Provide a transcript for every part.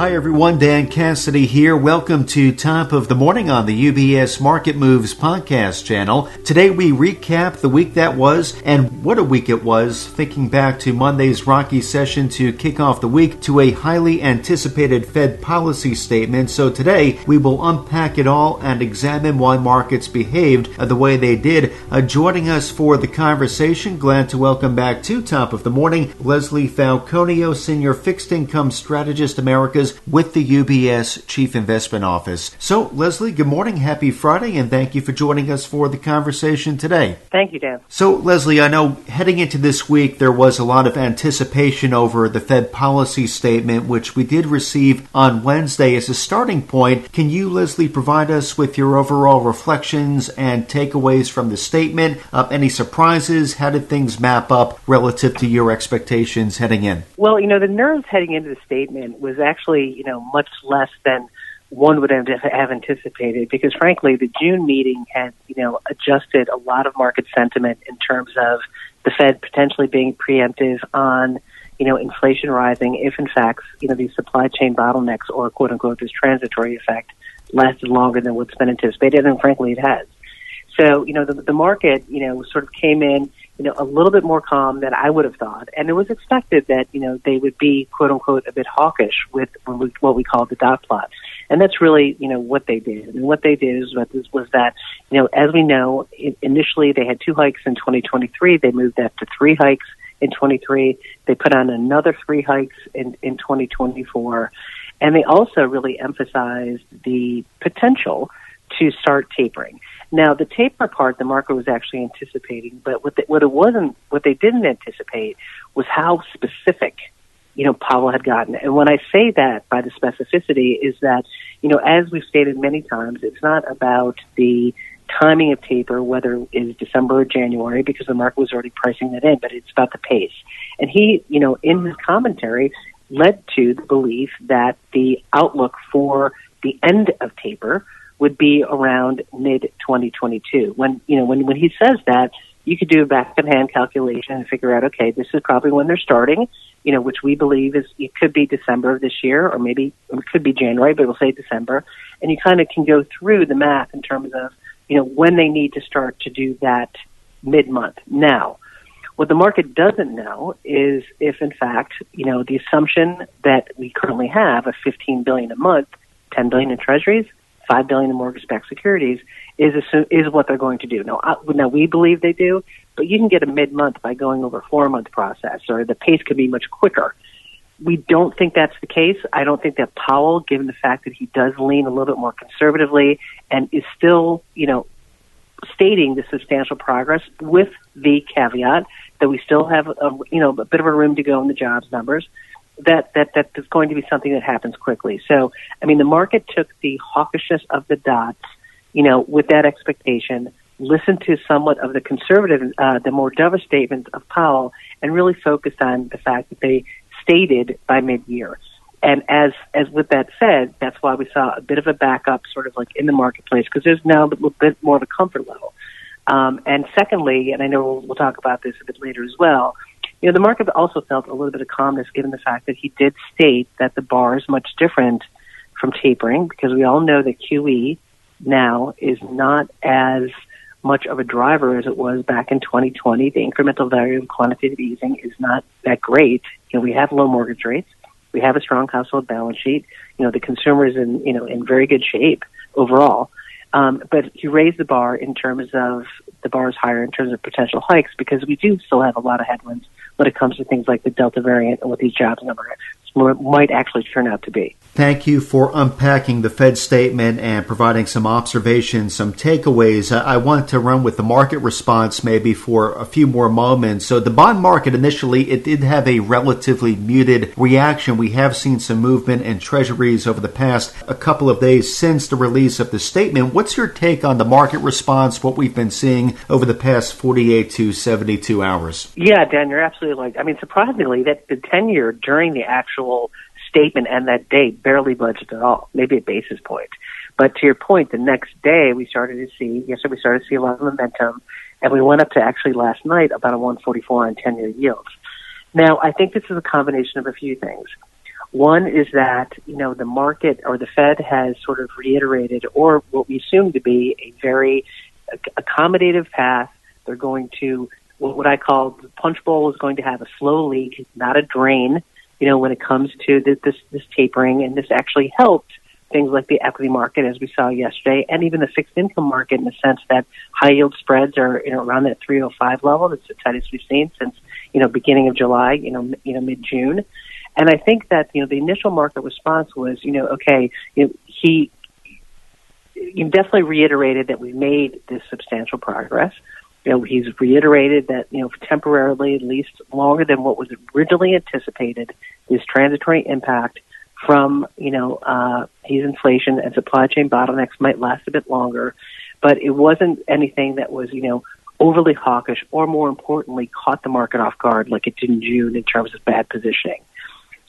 Hi everyone, Dan Cassidy here. Welcome to Top of the Morning on the UBS Market Moves podcast channel. Today we recap the week that was and what a week it was, thinking back to Monday's rocky session to kick off the week to a highly anticipated Fed policy statement. So today we will unpack it all and examine why markets behaved the way they did. Uh, joining us for the conversation, glad to welcome back to Top of the Morning, Leslie Falconio, Senior Fixed Income Strategist Americas with the UBS Chief Investment Office. So, Leslie, good morning, happy Friday, and thank you for joining us for the conversation today. Thank you, Dan. So, Leslie, I know heading into this week there was a lot of anticipation over the Fed policy statement, which we did receive on Wednesday. As a starting point, can you, Leslie, provide us with your overall reflections and takeaways from the statement? Uh, any surprises? How did things map up relative to your expectations heading in? Well, you know, the nerves heading into the statement was actually you know, much less than one would have anticipated because frankly the June meeting had, you know, adjusted a lot of market sentiment in terms of the Fed potentially being preemptive on, you know, inflation rising if in fact, you know, these supply chain bottlenecks or quote unquote this transitory effect lasted longer than what's been anticipated and frankly it has. So, you know, the, the market, you know, sort of came in you know, a little bit more calm than I would have thought. And it was expected that, you know, they would be, quote unquote, a bit hawkish with what we call the dot plot. And that's really, you know, what they did. And what they did is what was that, you know, as we know, initially they had two hikes in 2023. They moved that to three hikes in 23. They put on another three hikes in, in 2024. And they also really emphasized the potential to start tapering. Now, the taper part, the market was actually anticipating, but what, the, what it wasn't, what they didn't anticipate was how specific, you know, Powell had gotten. And when I say that by the specificity is that, you know, as we've stated many times, it's not about the timing of taper, whether it is December or January, because the market was already pricing that in, but it's about the pace. And he, you know, in his commentary, led to the belief that the outlook for the end of taper would be around mid 2022. When you know when when he says that, you could do a back of hand calculation and figure out, okay, this is probably when they're starting. You know, which we believe is it could be December of this year, or maybe it could be January, but we'll say December. And you kind of can go through the math in terms of you know when they need to start to do that mid month. Now, what the market doesn't know is if, in fact, you know, the assumption that we currently have of 15 billion a month, 10 billion in treasuries, five billion in mortgage-backed securities is assume, is what they're going to do. Now, I, now we believe they do, but you can get a mid-month by going over four-month process, or the pace could be much quicker. We don't think that's the case. I don't think that Powell, given the fact that he does lean a little bit more conservatively and is still, you know, stating the substantial progress with the caveat that we still have a, you know a bit of a room to go in the jobs numbers that that that is going to be something that happens quickly. So, I mean, the market took the hawkishness of the dots, you know, with that expectation, listened to somewhat of the conservative, uh, the more dovish statements of Powell, and really focused on the fact that they stated by mid-year. And as as with that said, that's why we saw a bit of a backup, sort of like in the marketplace, because there's now a little bit more of a comfort level. Um, and secondly, and I know we'll, we'll talk about this a bit later as well you know, the market also felt a little bit of calmness given the fact that he did state that the bar is much different from tapering because we all know that QE now is not as much of a driver as it was back in 2020. The incremental value of quantitative easing is not that great. You know, we have low mortgage rates. We have a strong household balance sheet. You know, the consumer is in, you know, in very good shape overall. Um, but he raised the bar in terms of the bar is higher in terms of potential hikes because we do still have a lot of headwinds when it comes to things like the Delta variant and what these jobs numbers might actually turn out to be. Thank you for unpacking the Fed statement and providing some observations, some takeaways. I want to run with the market response maybe for a few more moments. So the bond market initially, it did have a relatively muted reaction. We have seen some movement in treasuries over the past a couple of days since the release of the statement. What's your take on the market response, what we've been seeing over the past 48 to 72 hours? Yeah, Dan, you're absolutely right. I mean, surprisingly, that the 10 year during the actual statement and that day barely budged at all, maybe a basis point. But to your point, the next day we started to see, yes, we started to see a lot of momentum, and we went up to actually last night about a 144 on 10 year yields. Now, I think this is a combination of a few things. One is that, you know, the market or the Fed has sort of reiterated or what we assume to be a very accommodative path. They're going to, what I call the punch bowl is going to have a slow leak, not a drain, you know, when it comes to this, this, tapering. And this actually helped things like the equity market, as we saw yesterday, and even the fixed income market in the sense that high yield spreads are, you know, around that 305 level. That's the tightest we've seen since, you know, beginning of July, you know, you know, mid June. And I think that, you know, the initial market response was, you know, okay, you know, he, he definitely reiterated that we made this substantial progress. You know, he's reiterated that, you know, temporarily, at least longer than what was originally anticipated, this transitory impact from, you know, uh, his inflation and supply chain bottlenecks might last a bit longer, but it wasn't anything that was, you know, overly hawkish or more importantly caught the market off guard like it did in June in terms of bad positioning.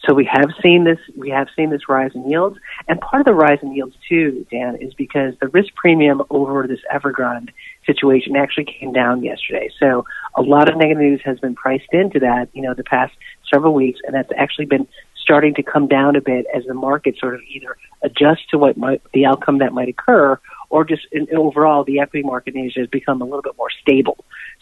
So we have seen this, we have seen this rise in yields. And part of the rise in yields too, Dan, is because the risk premium over this Evergrande situation actually came down yesterday. So a lot of negative news has been priced into that, you know, the past several weeks, and that's actually been starting to come down a bit as the market sort of either adjusts to what might, the outcome that might occur, or just in, overall the equity market in Asia has become a little bit more stable.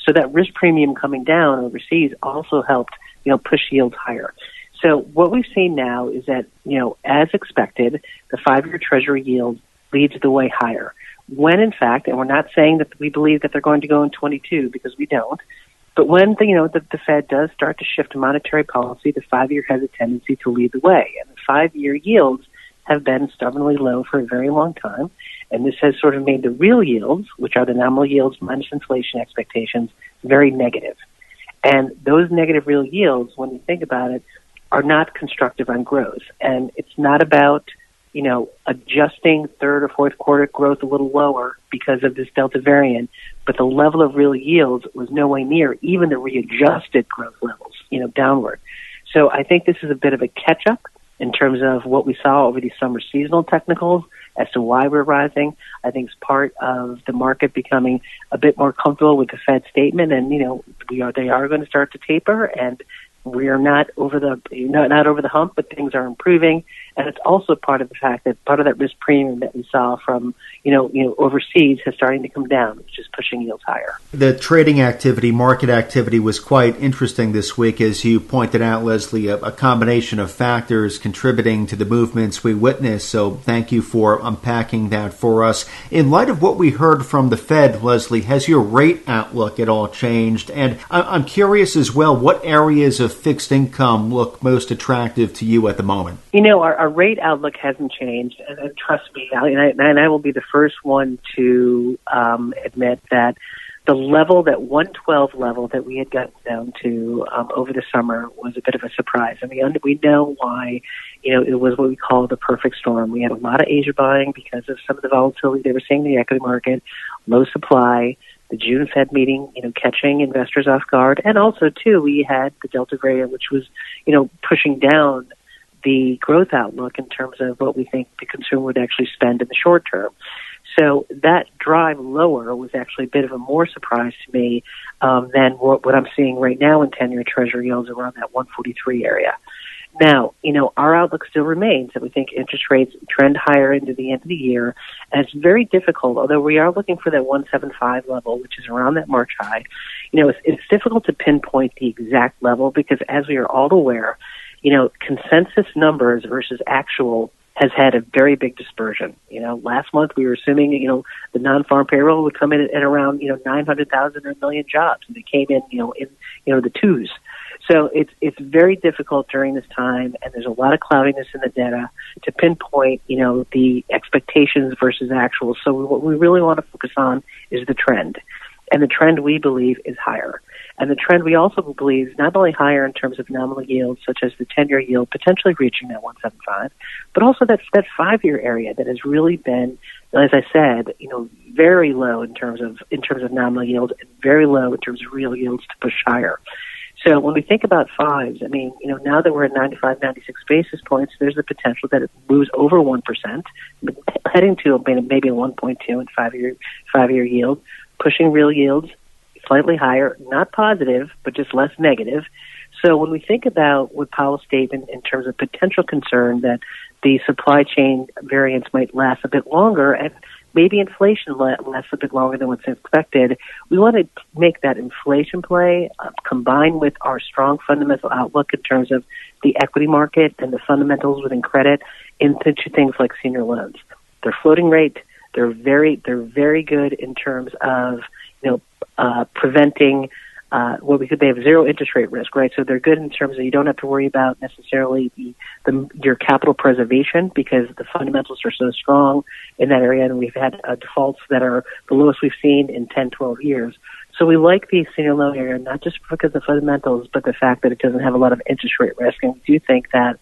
So that risk premium coming down overseas also helped, you know, push yields higher. So what we've seen now is that, you know, as expected, the five-year Treasury yield leads the way higher. When in fact, and we're not saying that we believe that they're going to go in 22 because we don't, but when the, you know the, the Fed does start to shift monetary policy, the five-year has a tendency to lead the way, and the five-year yields have been stubbornly low for a very long time, and this has sort of made the real yields, which are the nominal yields minus inflation expectations, very negative. And those negative real yields, when you think about it, are not constructive on growth. And it's not about, you know, adjusting third or fourth quarter growth a little lower because of this Delta variant, but the level of real yields was nowhere near even the readjusted growth levels, you know, downward. So I think this is a bit of a catch up in terms of what we saw over these summer seasonal technicals as to why we're rising. I think it's part of the market becoming a bit more comfortable with the Fed statement and, you know, we are, they are going to start to taper and we are not over the not, not over the hump, but things are improving, and it's also part of the fact that part of that risk premium that we saw from you know you know overseas has starting to come down, which is pushing yields higher. The trading activity, market activity, was quite interesting this week, as you pointed out, Leslie. A, a combination of factors contributing to the movements we witnessed. So, thank you for unpacking that for us. In light of what we heard from the Fed, Leslie, has your rate outlook at all changed? And I'm curious as well, what areas of fixed income look most attractive to you at the moment? You know, our, our rate outlook hasn't changed, and, and trust me, I, and, I, and I will be the first one to um, admit that the level, that 112 level that we had gotten down to um, over the summer was a bit of a surprise. I mean, we know why, you know, it was what we call the perfect storm. We had a lot of Asia buying because of some of the volatility they were seeing in the equity market, low supply, the June Fed meeting, you know, catching investors off guard, and also too we had the Delta variant, which was, you know, pushing down the growth outlook in terms of what we think the consumer would actually spend in the short term. So that drive lower was actually a bit of a more surprise to me um, than what, what I'm seeing right now in 10-year Treasury yields around that 143 area. Now, you know, our outlook still remains that we think interest rates trend higher into the end of the year. And it's very difficult, although we are looking for that 175 level, which is around that March high. You know, it's, it's difficult to pinpoint the exact level because as we are all aware, you know, consensus numbers versus actual has had a very big dispersion. You know, last month we were assuming, you know, the non-farm payroll would come in at, around, you know, 900,000 or a million jobs, and they came in, you know, in, you know, the twos. So it's it's very difficult during this time, and there's a lot of cloudiness in the data to pinpoint, you know, the expectations versus actual. So what we really want to focus on is the trend, and the trend we believe is higher. And the trend we also believe is not only higher in terms of nominal yields, such as the 10-year yield potentially reaching that 175, but also that that five-year area that has really been, as I said, you know, very low in terms of in terms of nominal yield and very low in terms of real yields to push higher. So when we think about fives, I mean, you know, now that we're at 95, 96 basis points, there's the potential that it moves over 1%, heading to maybe a 1.2 in five-year, five-year yield, pushing real yields slightly higher, not positive, but just less negative. So when we think about what Powell's statement in terms of potential concern that the supply chain variance might last a bit longer and maybe inflation lasts a bit longer than what's expected, we want to make that inflation play uh, combined with our strong fundamental outlook in terms of the equity market and the fundamentals within credit into things like senior loans. They're floating rate. They're very they're very good in terms of you know uh, preventing uh, what we could they have zero interest rate risk, right? So they're good in terms of you don't have to worry about necessarily the, the your capital preservation because the fundamentals are so strong in that area, and we've had uh, defaults that are the lowest we've seen in 10, 12 years. So we like the senior loan area not just because of the fundamentals, but the fact that it doesn't have a lot of interest rate risk, and we do think that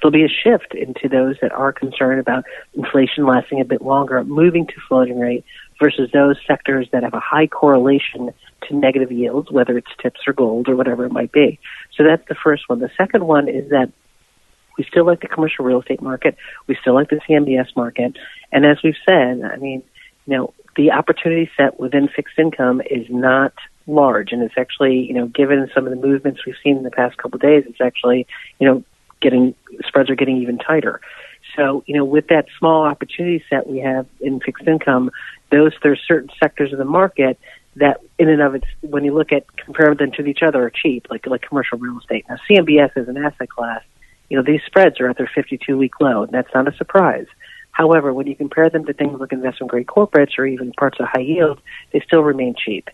there'll be a shift into those that are concerned about inflation lasting a bit longer, moving to floating rate versus those sectors that have a high correlation to negative yields, whether it's tips or gold or whatever it might be. So that's the first one. The second one is that we still like the commercial real estate market. We still like the CMBS market. And as we've said, I mean, you know, the opportunity set within fixed income is not large. And it's actually, you know, given some of the movements we've seen in the past couple of days, it's actually, you know, getting spreads are getting even tighter. So, you know, with that small opportunity set we have in fixed income, those there's certain sectors of the market that in and of its when you look at compare them to each other are cheap, like like commercial real estate. Now CMBS is an asset class, you know, these spreads are at their fifty two week low, and that's not a surprise. However, when you compare them to things like investment grade corporates or even parts of high yield, they still remain cheap.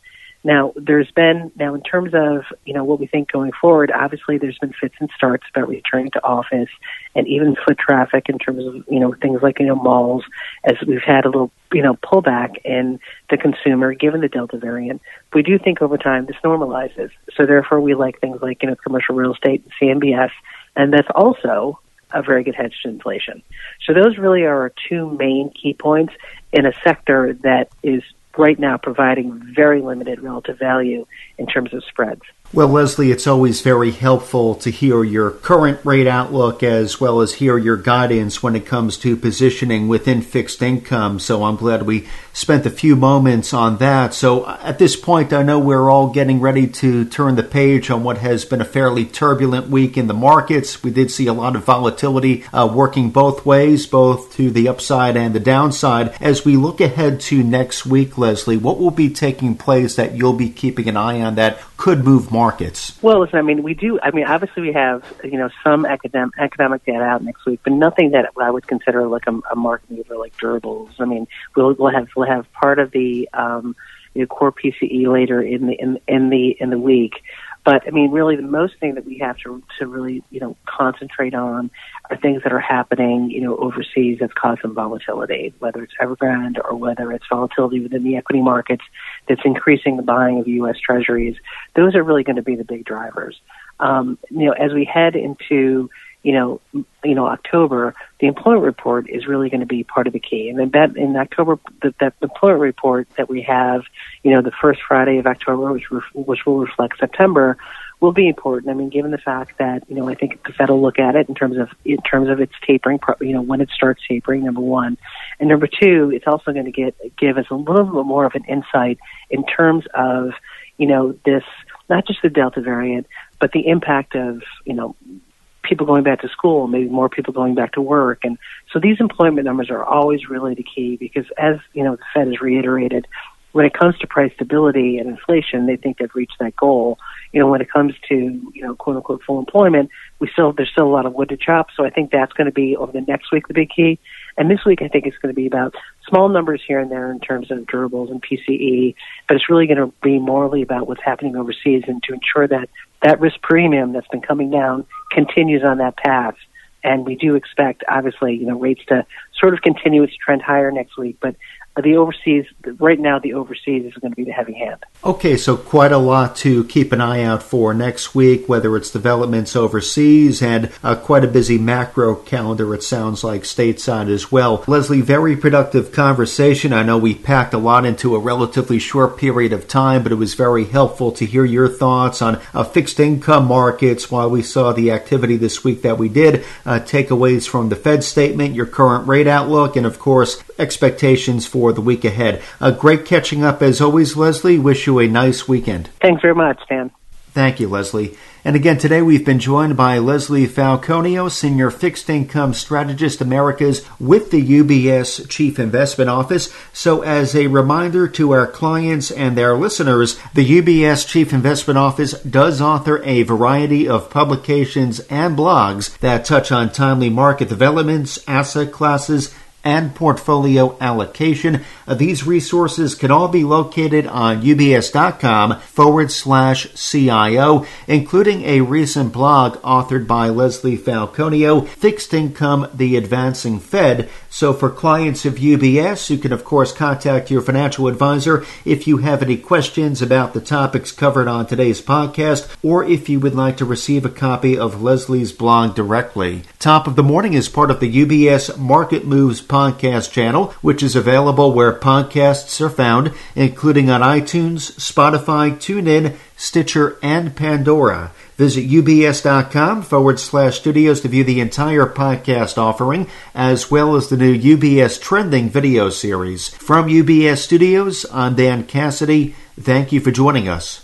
Now, there's been, now in terms of, you know, what we think going forward, obviously there's been fits and starts about returning to office and even foot traffic in terms of, you know, things like, you know, malls as we've had a little, you know, pullback in the consumer given the Delta variant. We do think over time this normalizes. So therefore we like things like, you know, commercial real estate and CMBS. And that's also a very good hedge to inflation. So those really are our two main key points in a sector that is right now providing very limited relative value in terms of spreads. Well, Leslie, it's always very helpful to hear your current rate outlook as well as hear your guidance when it comes to positioning within fixed income. So I'm glad we spent a few moments on that. So at this point, I know we're all getting ready to turn the page on what has been a fairly turbulent week in the markets. We did see a lot of volatility uh, working both ways, both to the upside and the downside. As we look ahead to next week, Leslie, what will be taking place that you'll be keeping an eye on that could move markets? Well, listen, I mean, we do. I mean, obviously, we have you know some academic economic data out next week, but nothing that I would consider like a, a market mover like durables. I mean, we'll, we'll have we'll have part of the um, you know, core PCE later in the in, in the in the week. But I mean, really, the most thing that we have to to really you know concentrate on are things that are happening you know overseas that's causing volatility, whether it's Evergrande or whether it's volatility within the equity markets that's increasing the buying of U.S. Treasuries. Those are really going to be the big drivers. Um, you know, as we head into you know, you know, October, the employment report is really going to be part of the key. And then that in October, that, that employment report that we have, you know, the first Friday of October, which which will reflect September, will be important. I mean, given the fact that you know, I think the Fed will look at it in terms of in terms of its tapering. You know, when it starts tapering, number one, and number two, it's also going to get give us a little bit more of an insight in terms of you know this not just the Delta variant, but the impact of you know people going back to school, maybe more people going back to work. And so these employment numbers are always really the key because as, you know, the Fed has reiterated, when it comes to price stability and inflation, they think they've reached that goal. You know, when it comes to, you know, quote unquote full employment, we still, there's still a lot of wood to chop. So I think that's going to be over the next week the big key. And this week I think it's going to be about small numbers here and there in terms of durables and PCE, but it's really going to be morally about what's happening overseas and to ensure that that risk premium that's been coming down continues on that path. And we do expect, obviously, you know, rates to sort of continue its trend higher next week. But the overseas right now the overseas is going to be the heavy hand. Okay so quite a lot to keep an eye out for next week whether it's developments overseas and uh, quite a busy macro calendar it sounds like stateside as well. Leslie very productive conversation. I know we packed a lot into a relatively short period of time but it was very helpful to hear your thoughts on uh, fixed income markets while we saw the activity this week that we did uh, takeaways from the fed statement your current rate outlook and of course expectations for the week ahead. A great catching up as always, Leslie. Wish you a nice weekend. Thanks very much, Dan. Thank you, Leslie. And again, today we've been joined by Leslie Falconio, Senior Fixed Income Strategist Americas with the UBS Chief Investment Office. So, as a reminder to our clients and their listeners, the UBS Chief Investment Office does author a variety of publications and blogs that touch on timely market developments, asset classes, and portfolio allocation. Uh, these resources can all be located on ubs.com forward slash CIO, including a recent blog authored by Leslie Falconio, Fixed Income, the Advancing Fed. So for clients of UBS, you can of course contact your financial advisor if you have any questions about the topics covered on today's podcast, or if you would like to receive a copy of Leslie's blog directly. Top of the Morning is part of the UBS Market Moves podcast channel, which is available where podcasts are found, including on iTunes, Spotify, TuneIn, Stitcher, and Pandora. Visit ubs.com forward slash studios to view the entire podcast offering, as well as the new UBS Trending video series. From UBS Studios, I'm Dan Cassidy. Thank you for joining us.